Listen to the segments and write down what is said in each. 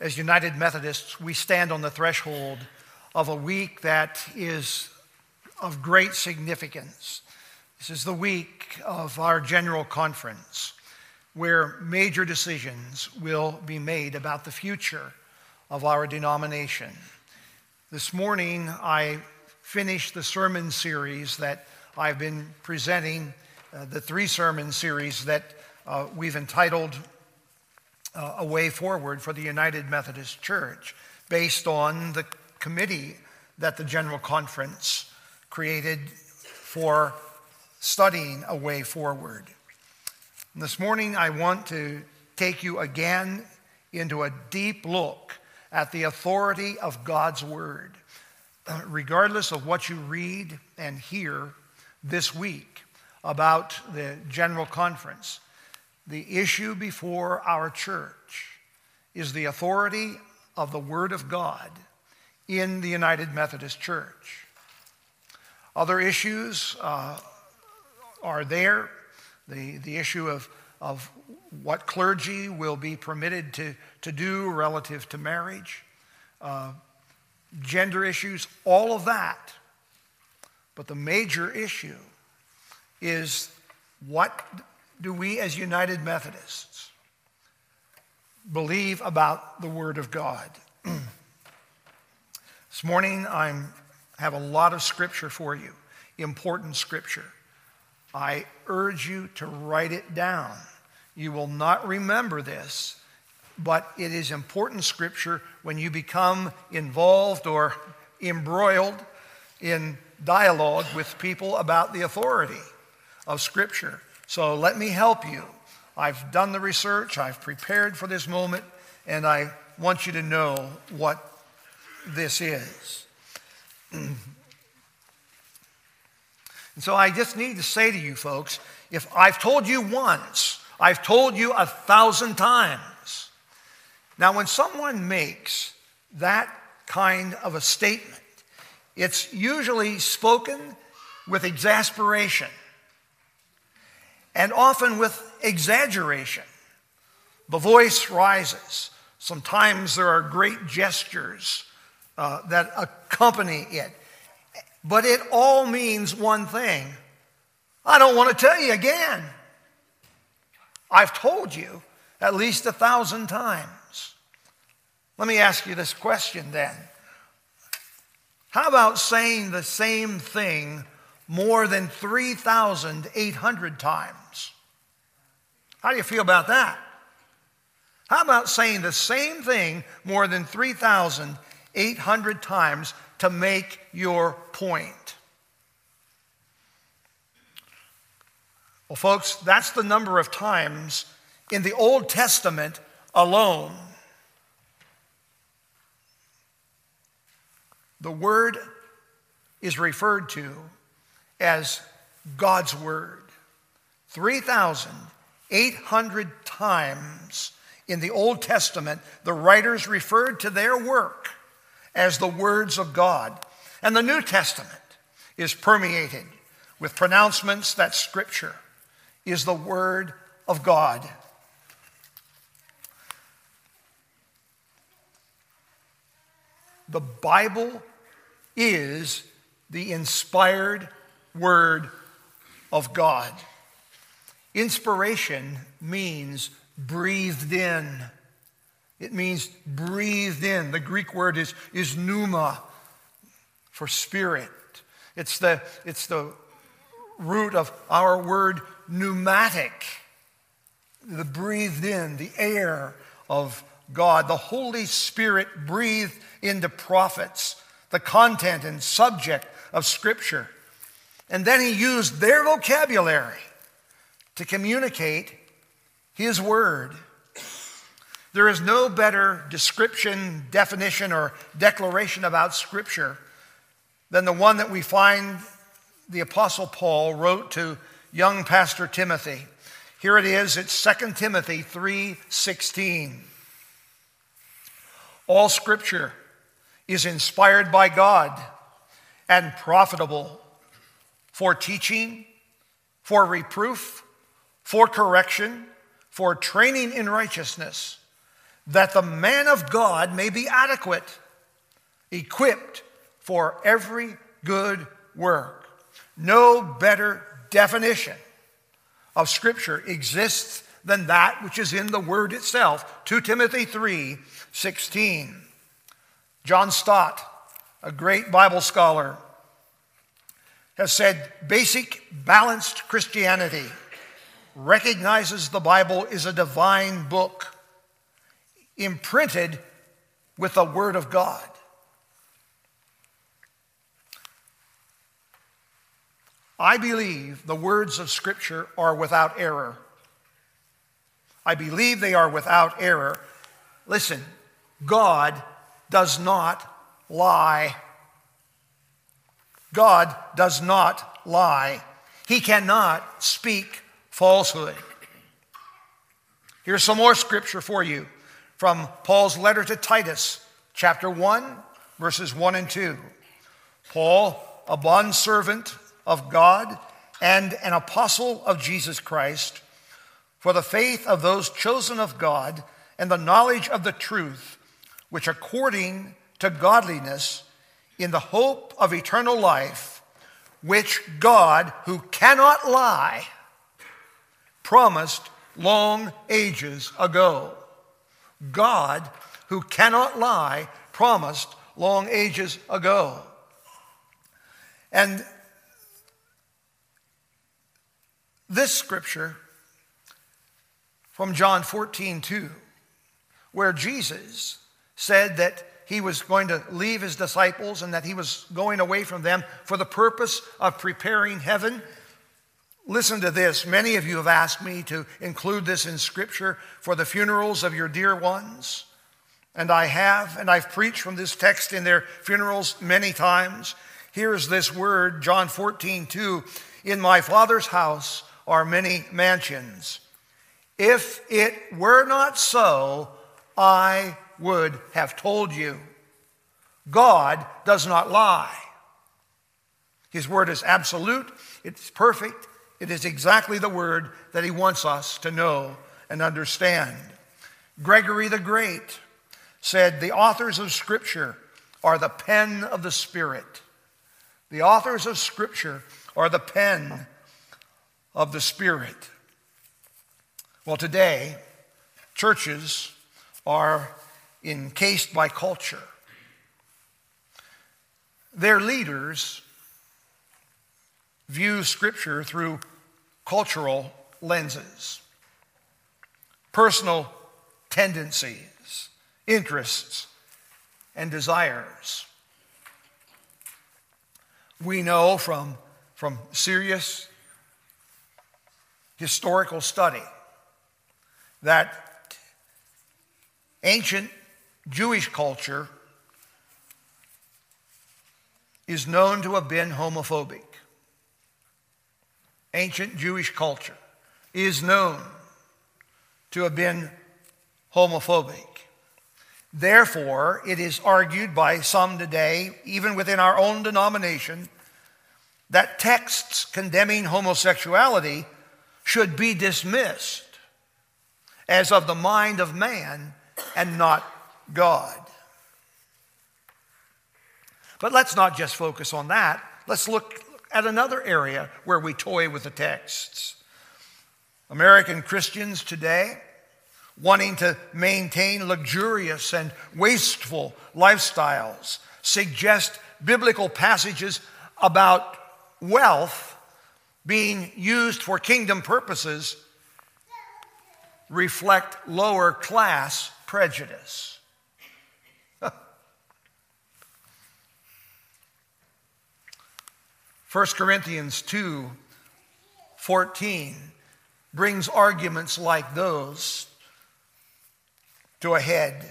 As United Methodists, we stand on the threshold of a week that is of great significance. This is the week of our general conference where major decisions will be made about the future of our denomination. This morning, I finished the sermon series that I've been presenting, uh, the three sermon series that uh, we've entitled uh, A Way Forward for the United Methodist Church, based on the committee that the General Conference created for studying a way forward. And this morning, I want to take you again into a deep look at the authority of God's Word. Uh, regardless of what you read and hear this week about the General Conference, the issue before our church is the authority of the Word of God in the United Methodist Church. Other issues uh, are there the, the issue of, of what clergy will be permitted to, to do relative to marriage, uh, gender issues, all of that. But the major issue is what do we as United Methodists believe about the Word of God? this morning I have a lot of scripture for you, important scripture. I urge you to write it down. You will not remember this, but it is important scripture when you become involved or embroiled in dialogue with people about the authority of scripture. So let me help you. I've done the research, I've prepared for this moment, and I want you to know what this is. And so I just need to say to you folks if I've told you once, I've told you a thousand times. Now, when someone makes that kind of a statement, it's usually spoken with exasperation and often with exaggeration. The voice rises. Sometimes there are great gestures uh, that accompany it. But it all means one thing. I don't want to tell you again. I've told you at least a thousand times. Let me ask you this question then. How about saying the same thing more than 3,800 times? How do you feel about that? How about saying the same thing more than 3,800 times to make your point. Well, folks, that's the number of times in the Old Testament alone. The word is referred to as God's word. 3,800 times in the Old Testament, the writers referred to their work as the words of God. And the New Testament is permeated with pronouncements that Scripture is the Word of God. The Bible is the inspired Word of God. Inspiration means breathed in. It means breathed in. The Greek word is, is pneuma for spirit. It's the, it's the root of our word pneumatic, the breathed in, the air of God. The Holy Spirit breathed into prophets the content and subject of Scripture. And then he used their vocabulary to communicate his word. There is no better description, definition, or declaration about Scripture than the one that we find the Apostle Paul wrote to young Pastor Timothy. Here it is, it's 2 Timothy 3:16. All scripture is inspired by God and profitable for teaching, for reproof, for correction, for training in righteousness that the man of God may be adequate, equipped for every good work. No better definition of Scripture exists than that which is in the Word itself. 2 Timothy 3 16. John Stott, a great Bible scholar, has said basic balanced Christianity recognizes the Bible is a divine book imprinted with the Word of God. I believe the words of Scripture are without error. I believe they are without error. Listen, God does not lie. God does not lie. He cannot speak falsehood. Here's some more scripture for you from Paul's letter to Titus, chapter 1, verses 1 and 2. Paul, a bondservant of God and an apostle of Jesus Christ, for the faith of those chosen of God and the knowledge of the truth, which according to godliness, in the hope of eternal life, which God, who cannot lie, promised long ages ago. God, who cannot lie, promised long ages ago. And this scripture from John 14, 2, where Jesus said that he was going to leave his disciples and that he was going away from them for the purpose of preparing heaven. Listen to this. Many of you have asked me to include this in Scripture for the funerals of your dear ones. And I have, and I've preached from this text in their funerals many times. Here's this word, John 14, 2. In my Father's house are many mansions. If it were not so, I would have told you. God does not lie. His word is absolute, it's perfect, it is exactly the word that he wants us to know and understand. Gregory the Great said, The authors of Scripture are the pen of the Spirit. The authors of Scripture are the pen of the Spirit. Well, today, churches are encased by culture. Their leaders view Scripture through cultural lenses, personal tendencies, interests, and desires. We know from, from serious historical study that ancient Jewish culture is known to have been homophobic. Ancient Jewish culture is known to have been homophobic. Therefore, it is argued by some today, even within our own denomination, that texts condemning homosexuality should be dismissed as of the mind of man and not God. But let's not just focus on that. Let's look at another area where we toy with the texts. American Christians today, wanting to maintain luxurious and wasteful lifestyles, suggest biblical passages about wealth being used for kingdom purposes reflect lower class prejudice. 1 Corinthians 2 14 brings arguments like those to a head.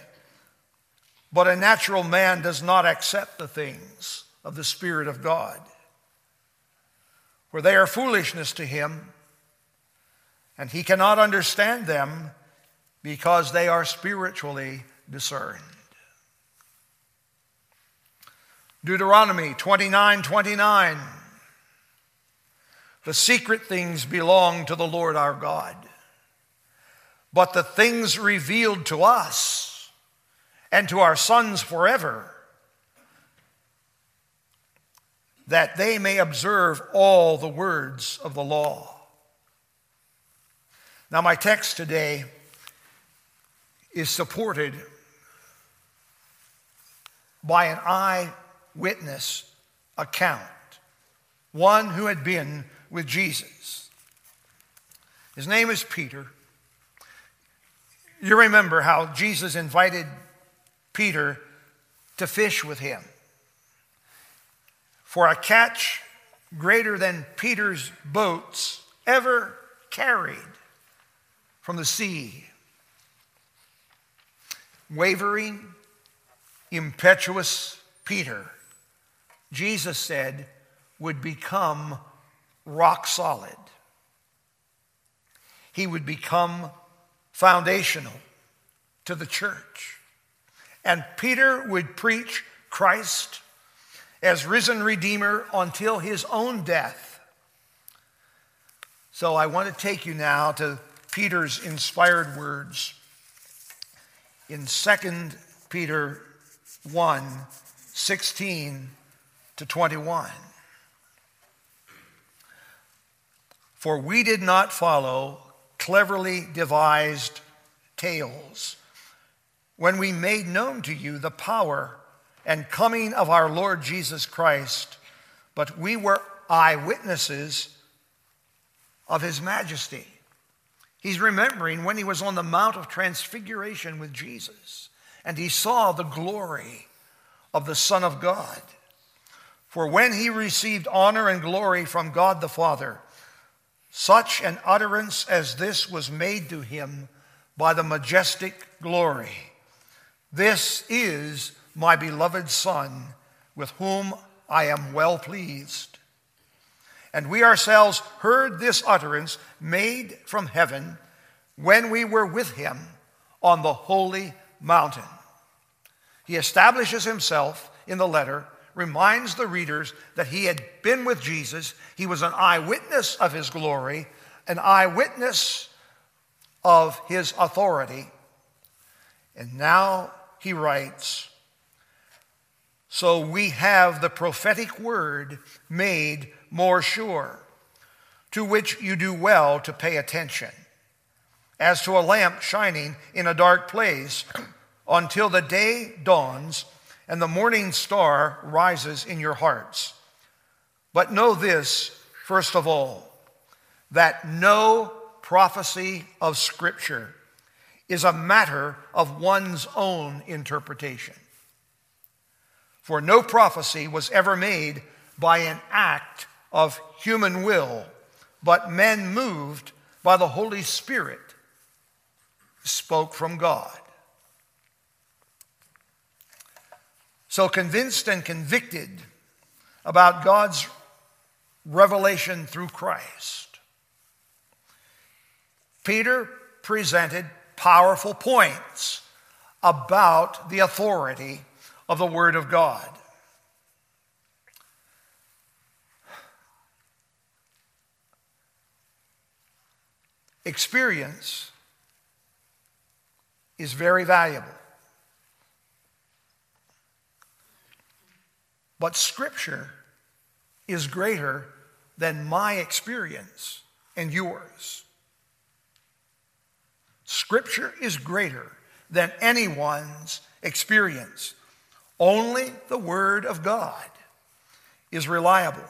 But a natural man does not accept the things of the Spirit of God, for they are foolishness to him, and he cannot understand them because they are spiritually discerned. Deuteronomy 29 29. The secret things belong to the Lord our God. But the things revealed to us and to our sons forever, that they may observe all the words of the law. Now, my text today is supported by an eyewitness account, one who had been with Jesus. His name is Peter. You remember how Jesus invited Peter to fish with him. For a catch greater than Peter's boats ever carried from the sea. Wavering, impetuous Peter, Jesus said, would become rock solid. He would become foundational to the church. And Peter would preach Christ as risen Redeemer until his own death. So I want to take you now to Peter's inspired words in 2 Peter 1 16 to 21. For we did not follow cleverly devised tales when we made known to you the power and coming of our Lord Jesus Christ, but we were eyewitnesses of his majesty. He's remembering when he was on the Mount of Transfiguration with Jesus and he saw the glory of the Son of God. For when he received honor and glory from God the Father, such an utterance as this was made to him by the majestic glory. This is my beloved Son, with whom I am well pleased. And we ourselves heard this utterance made from heaven when we were with him on the holy mountain. He establishes himself in the letter, reminds the readers that he had been with Jesus, he was an eyewitness of his glory, an eyewitness of his authority. And now he writes, So we have the prophetic word made more sure, to which you do well to pay attention, as to a lamp shining in a dark place until the day dawns and the morning star rises in your hearts. But know this, first of all, that no prophecy of Scripture is a matter of one's own interpretation. For no prophecy was ever made by an act of human will, but men moved by the Holy Spirit spoke from God. So convinced and convicted about God's revelation through Christ, Peter presented powerful points about the authority of the Word of God. Experience is very valuable. But Scripture is greater than my experience and yours. Scripture is greater than anyone's experience. Only the Word of God is reliable.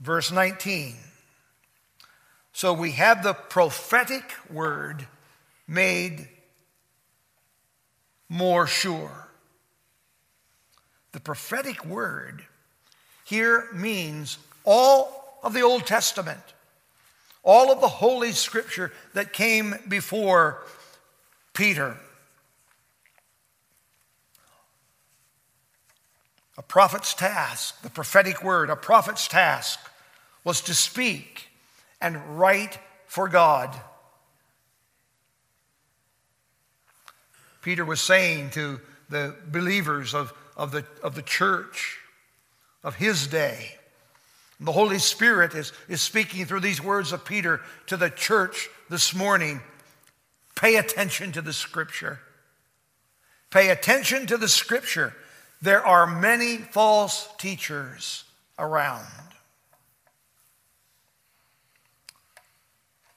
Verse 19. So we have the prophetic word made more sure. The prophetic word here means all of the Old Testament, all of the Holy Scripture that came before Peter. A prophet's task, the prophetic word, a prophet's task was to speak and write for God. Peter was saying to the believers of of the, of the church of his day. And the Holy Spirit is, is speaking through these words of Peter to the church this morning. Pay attention to the scripture. Pay attention to the scripture. There are many false teachers around.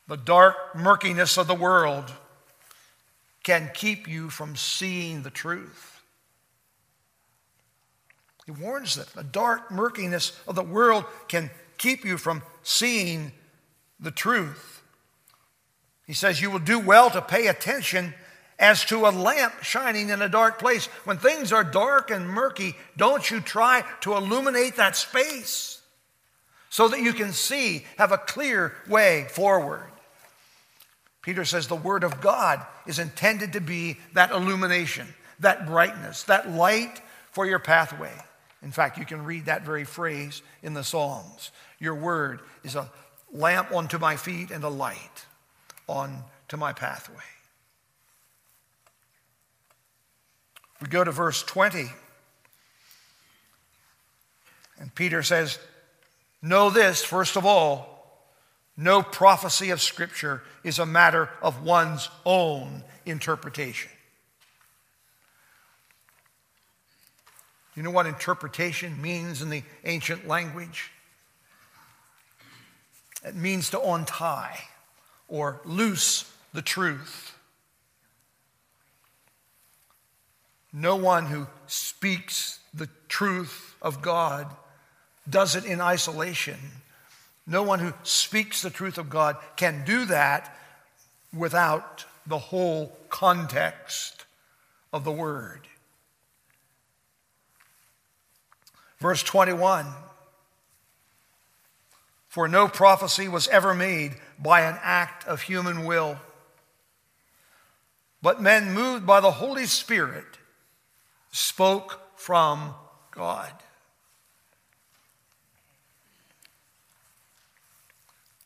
The dark murkiness of the world can keep you from seeing the truth. He warns that the dark murkiness of the world can keep you from seeing the truth. He says, You will do well to pay attention as to a lamp shining in a dark place. When things are dark and murky, don't you try to illuminate that space so that you can see, have a clear way forward. Peter says the Word of God is intended to be that illumination, that brightness, that light for your pathway. In fact, you can read that very phrase in the Psalms. Your Word is a lamp unto my feet and a light unto my pathway. We go to verse 20. And Peter says, Know this, first of all, no prophecy of Scripture is a matter of one's own interpretation. You know what interpretation means in the ancient language? It means to untie or loose the truth. No one who speaks the truth of God does it in isolation no one who speaks the truth of God can do that without the whole context of the word. Verse 21 For no prophecy was ever made by an act of human will, but men moved by the Holy Spirit spoke from God.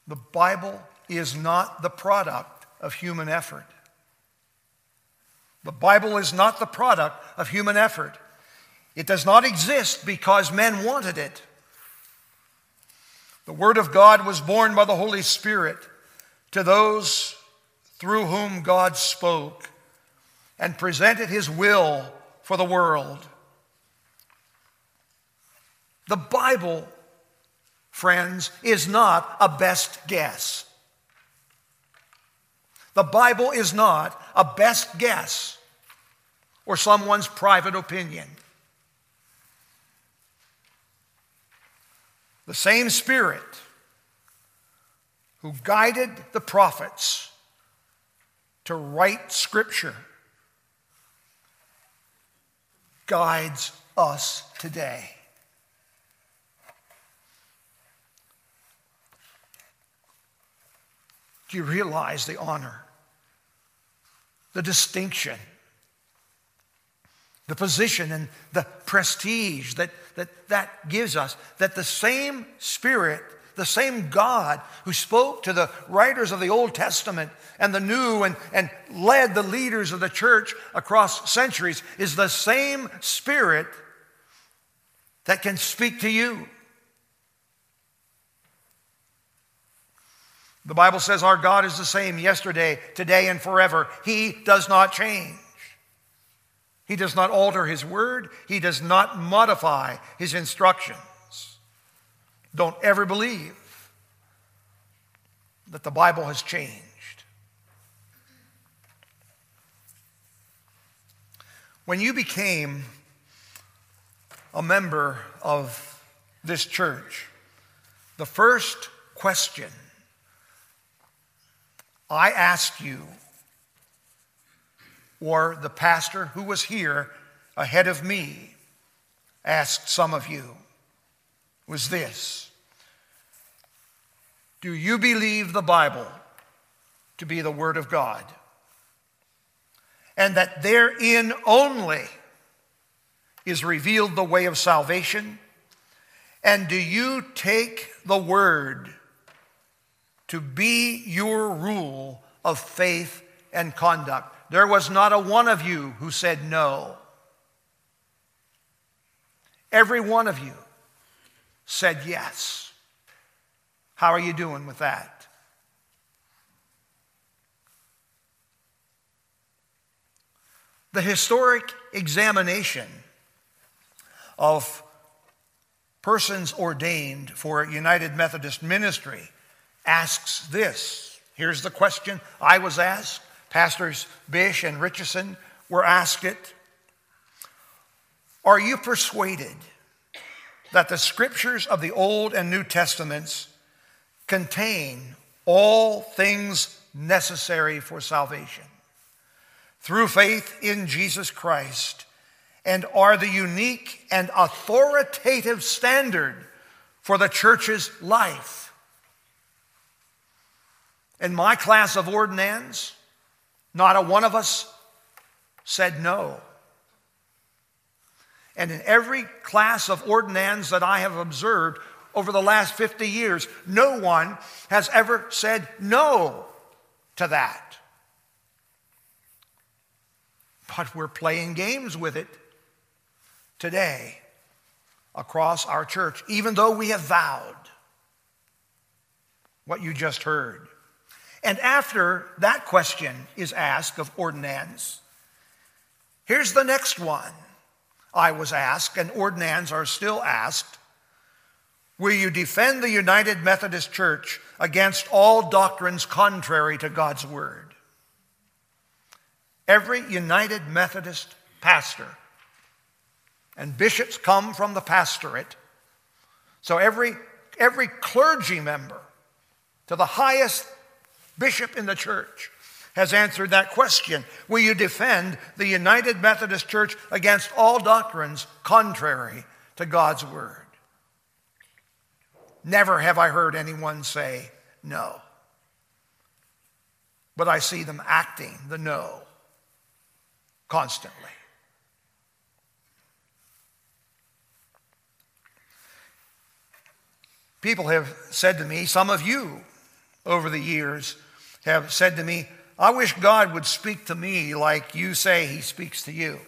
The Bible is not the product of human effort. The Bible is not the product of human effort. It does not exist because men wanted it. The Word of God was born by the Holy Spirit to those through whom God spoke and presented His will for the world. The Bible friends, is not a best guess. The Bible is not a best guess or someone's private opinion. The same Spirit who guided the prophets to write Scripture guides us today. Do you realize the honor, the distinction, the position, and the prestige that that, that gives us? That the same Spirit, the same God who spoke to the writers of the Old Testament and the New and, and led the leaders of the church across centuries is the same Spirit that can speak to you. The Bible says our God is the same yesterday, today, and forever. He does not change. He does not alter his word. He does not modify his instructions. Don't ever believe that the Bible has changed. When you became a member of this church, the first question I ask you, or the pastor who was here ahead of me asked some of you, was this Do you believe the Bible to be the Word of God? And that therein only is revealed the way of salvation? And do you take the Word to be your rule of faith and conduct. There was not a one of you who said no. Every one of you said yes. How are you doing with that? The historic examination of persons ordained for United Methodist ministry asks this. Here's the question I was asked. Pastors Bish and Richardson were asked it. Are you persuaded that the scriptures of the Old and New Testaments contain all things necessary for salvation through faith in Jesus Christ and are the unique and authoritative standard for the church's life. In my class of ordinands, not a one of us said no. And in every class of ordinands that I have observed over the last 50 years, no one has ever said no to that. But we're playing games with it today across our church, even though we have vowed what you just heard. And after that question is asked of ordinands, here's the next one I was asked, and ordinands are still asked Will you defend the United Methodist Church against all doctrines contrary to God's Word? Every United Methodist pastor and bishops come from the pastorate. So every, every clergy member to the highest bishop in the church has answered that question. Will you defend the United Methodist Church against all doctrines contrary to God's word? Never have I heard anyone say no. But I see them acting the no constantly. People have said to me, some of you over the years have said to me, I wish God would speak to me like you say he speaks to you.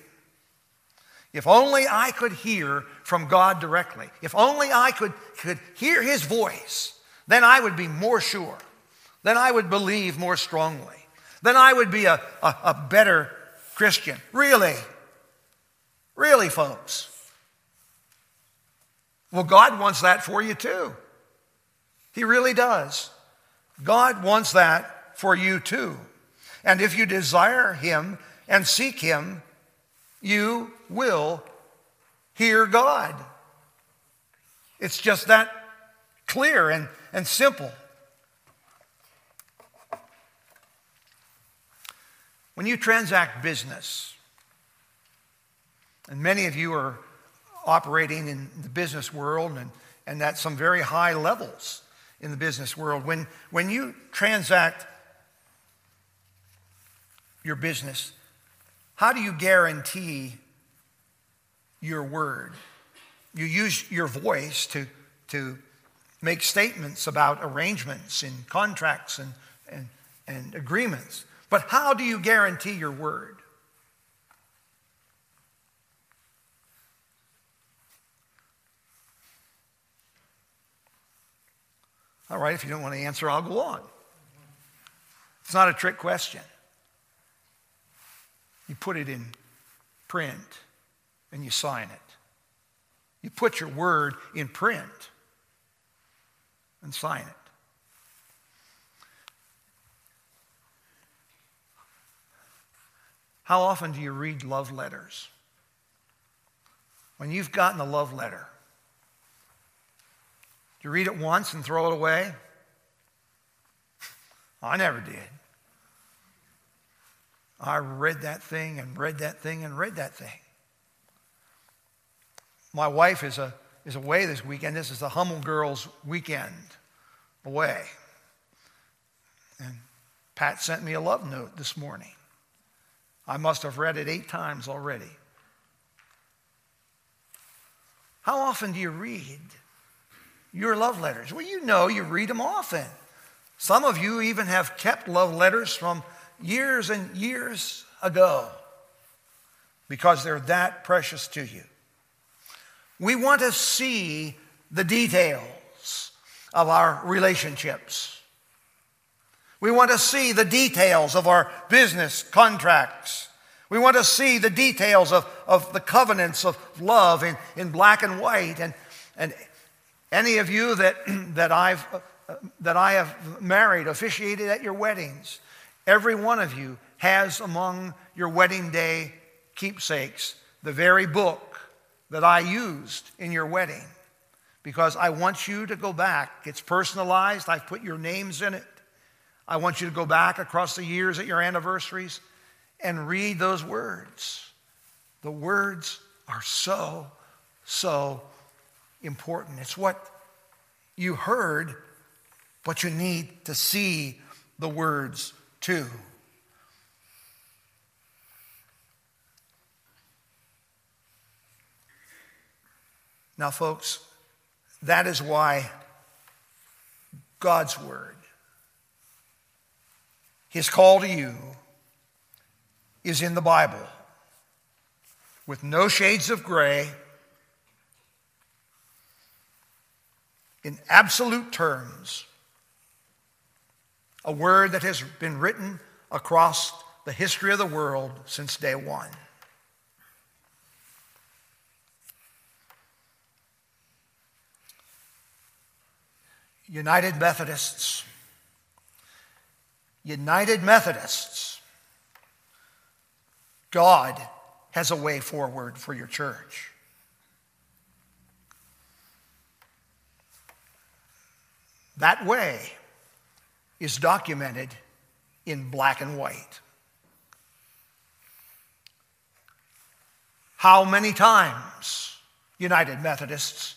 If only I could hear from God directly. If only I could, could hear his voice, then I would be more sure. Then I would believe more strongly. Then I would be a, a, a better Christian. Really? Really, folks? Well, God wants that for you too. He really does. God wants that for you too. And if you desire Him and seek Him, you will hear God. It's just that clear and, and simple. When you transact business, and many of you are operating in the business world and, and at some very high levels in the business world, when, when you transact your business, how do you guarantee your word? You use your voice to, to make statements about arrangements and contracts and, and, and agreements. But how do you guarantee your word? All right, if you don't want to answer, I'll go on. It's not a trick question. You put it in print and you sign it. You put your word in print and sign it. How often do you read love letters? When you've gotten a love letter, do you read it once and throw it away? I never did. I read that thing and read that thing and read that thing. My wife is, a, is away this weekend. This is the Hummel Girls weekend away. And Pat sent me a love note this morning. I must have read it eight times already. How often do you read your love letters? Well, you know you read them often. Some of you even have kept love letters from years and years ago because they're that precious to you. We want to see the details of our relationships. We want to see the details of our business contracts. We want to see the details of, of the covenants of love in, in black and white. And, and any of you that, that, I've, uh, that I have married, officiated at your weddings, every one of you has among your wedding day keepsakes the very book that I used in your wedding because I want you to go back. It's personalized, I've put your names in it. I want you to go back across the years at your anniversaries and read those words. The words are so, so important. It's what you heard, but you need to see the words too. Now, folks, that is why God's Word, His call to you, is in the Bible with no shades of gray, in absolute terms, a word that has been written across the history of the world since day one. United Methodists. United Methodists. God has a way forward for your church. That way is documented in black and white. How many times, United Methodists,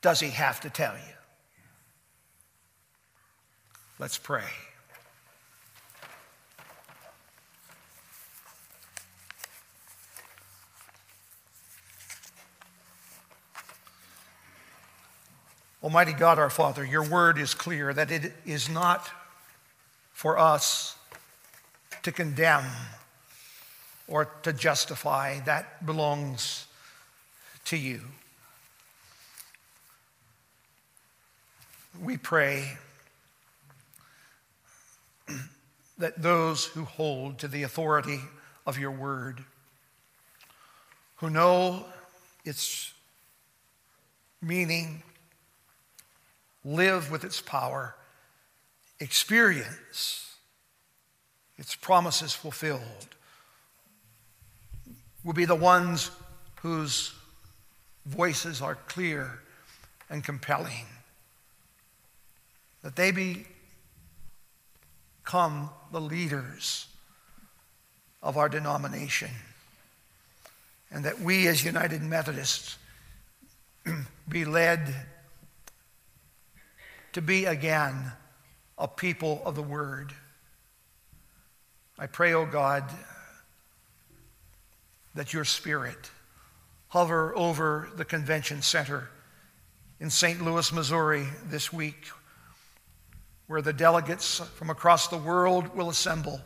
does he have to tell you? Let's pray. Almighty God, our Father, your word is clear that it is not for us to condemn or to justify. That belongs to you. We pray that those who hold to the authority of your word, who know its meaning, live with its power, experience its promises fulfilled, will be the ones whose voices are clear and compelling, that they become the leaders of our denomination. And that we, as United Methodists, be led to be again a people of the Word. I pray, O oh God, that your Spirit hover over the convention center in St. Louis, Missouri this week where the delegates from across the world will assemble.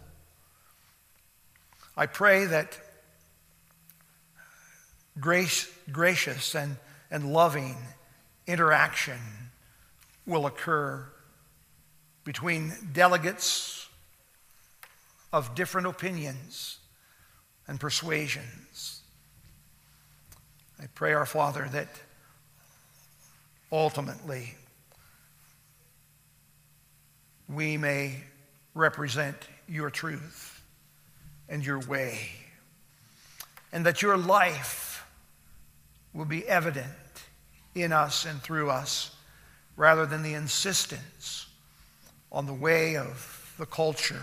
I pray that grace, gracious and, and loving interaction will occur between delegates of different opinions and persuasions. I pray, our Father, that ultimately we may represent your truth and your way, and that your life will be evident in us and through us rather than the insistence on the way of the culture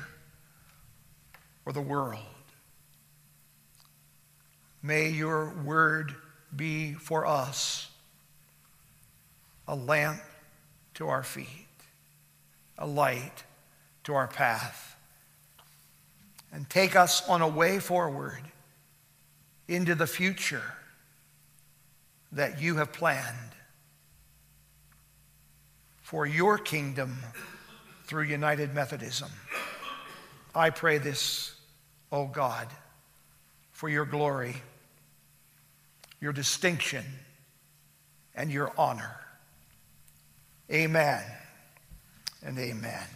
or the world. May your word be for us a lamp to our feet a light to our path and take us on a way forward into the future that you have planned for your kingdom through United Methodism. I pray this, O oh God, for your glory, your distinction, and your honor. Amen and amen.